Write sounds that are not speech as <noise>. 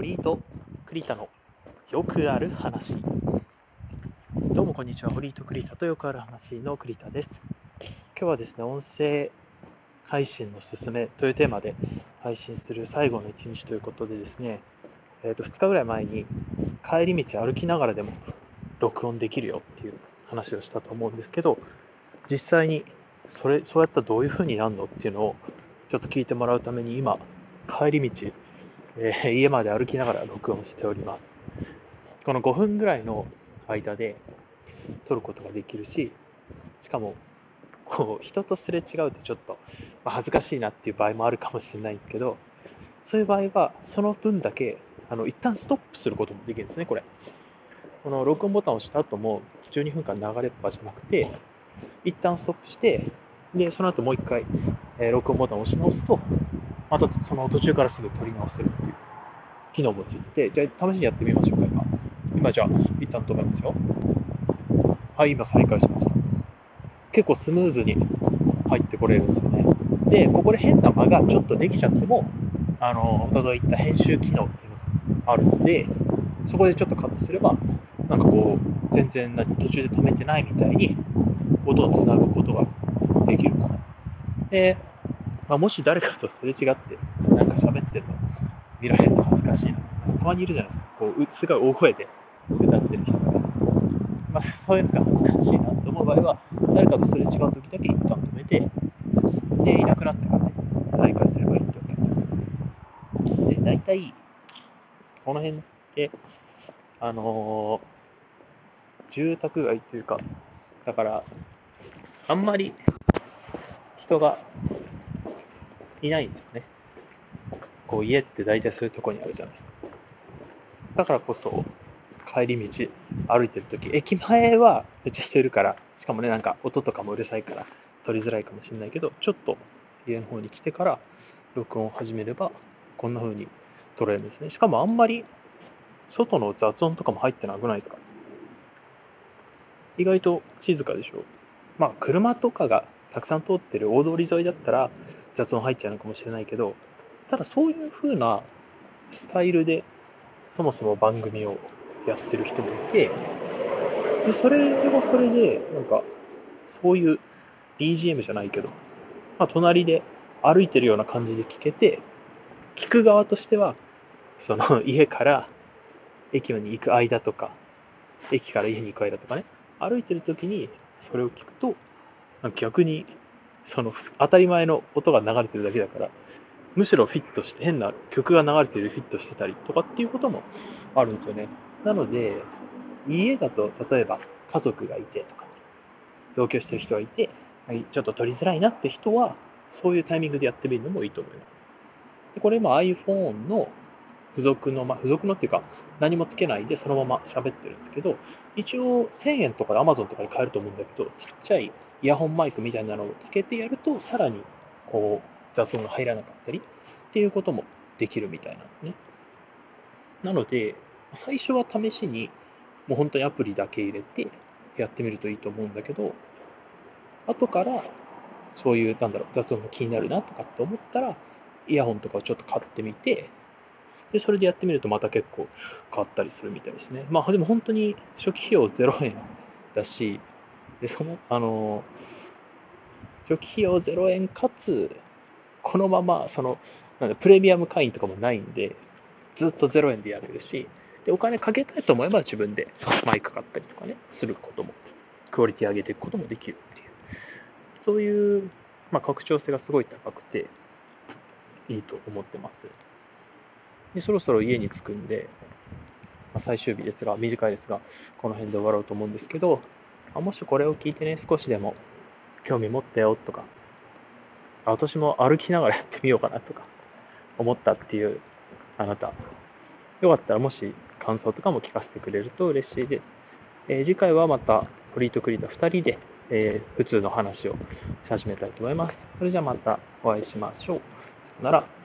堀井と栗田のよくある話。どうもこんにちは。堀井と栗田とよくある話の栗田です。今日はですね、音声配信のすすめというテーマで配信する最後の一日ということでですね、えー、と2日ぐらい前に帰り道歩きながらでも録音できるよっていう話をしたと思うんですけど、実際にそれそうやったらどういう風になるのっていうのをちょっと聞いてもらうために今、帰り道、え、家まで歩きながら録音しております。この5分ぐらいの間で撮ることができるし、しかも、こう、人とすれ違うとちょっと、恥ずかしいなっていう場合もあるかもしれないんですけど、そういう場合は、その分だけ、あの、一旦ストップすることもできるんですね、これ。この録音ボタンを押した後も、12分間流れっぱじゃなくて、一旦ストップして、で、その後もう一回、え、録音ボタンを押し直すと、またその途中からすぐ取り直せるっていう機能もついてて、じゃあ試しにやってみましょうか、今。今じゃあ、一旦止めますよ。はい、今再開しました。結構スムーズに入ってこれるんですよね。で、ここで変な間がちょっとできちゃっても、あの、先ほど言った編集機能っていうのがあるので、そこでちょっとカットすれば、なんかこう、全然何、途中で止めてないみたいに、音をつなぐことができるんですね。で、まあ、もし誰かとすれ違って、なんか喋ってるの見られると恥ずかしいな。たまにいるじゃないですか。こう、すごい大声で歌ってる人とか。まあ、そういうのが恥ずかしいなと思う場合は、誰かとすれ違う時だけ一旦止めて、で、いなくなってからね、再開すればいいってわけですよ。で、大体、この辺って、あのー、住宅街というか、だから、あんまり人がいないんですよね。こう家って大体そういうとこにあるじゃないですか。だからこそ、帰り道歩いてるとき、駅前はめっちゃ人いるから、しかもね、なんか音とかもうるさいから撮りづらいかもしれないけど、ちょっと家の方に来てから録音を始めれば、こんな風に撮れるんですね。しかもあんまり外の雑音とかも入ってなくないですか？意外と静かでしょう。まあ、車とかがたくさん通ってる大通り沿いだったら、雑音入っちゃうのかもしれないけど、ただそういう風なスタイルで、そもそも番組をやってる人もいて、で、それはそれで、なんか、そういう BGM じゃないけど、まあ、隣で歩いてるような感じで聞けて、聞く側としては、その <laughs> 家から駅に行く間とか、駅から家に行く間とかね、歩いてる時にそれを聞くと、逆にその当たり前の音が流れてるだけだから、むしろフィットして、変な曲が流れてるフィットしてたりとかっていうこともあるんですよね。なので、家だと、例えば家族がいてとか、同居してる人がいて、ちょっと撮りづらいなって人は、そういうタイミングでやってみるのもいいと思います。でこれも iPhone の付属の、まあ、付属のっていうか、何もつけないでそのまま喋ってるんですけど、一応1000円とかで Amazon とかで買えると思うんだけど、ちっちゃいイヤホンマイクみたいなのをつけてやると、さらにこう雑音が入らなかったりっていうこともできるみたいなんですね。なので、最初は試しに、もう本当にアプリだけ入れてやってみるといいと思うんだけど、後からそういう、なんだろう、雑音が気になるなとかって思ったら、イヤホンとかをちょっと買ってみて、で、それでやってみるとまた結構変わったりするみたいですね。まあでも本当に初期費用0円だし、で、その、あの、初期費用0円かつ、このまま、その、なんプレミアム会員とかもないんで、ずっと0円でやれるし、で、お金かけたいと思えば自分でマイク買ったりとかね、することも、クオリティ上げていくこともできるっていう、そういう、まあ、拡張性がすごい高くて、いいと思ってます。で、そろそろ家に着くんで、まあ、最終日ですが、短いですが、この辺で終わろうと思うんですけど、あもしこれを聞いてね、少しでも興味持ったよとか、あ私も歩きながらやってみようかなとか思ったっていうあなた、よかったらもし感想とかも聞かせてくれると嬉しいです。えー、次回はまたフリートクリート2人で、えー、普通の話をし始めたいと思います。それじゃあまたお会いしましょう。さよなら。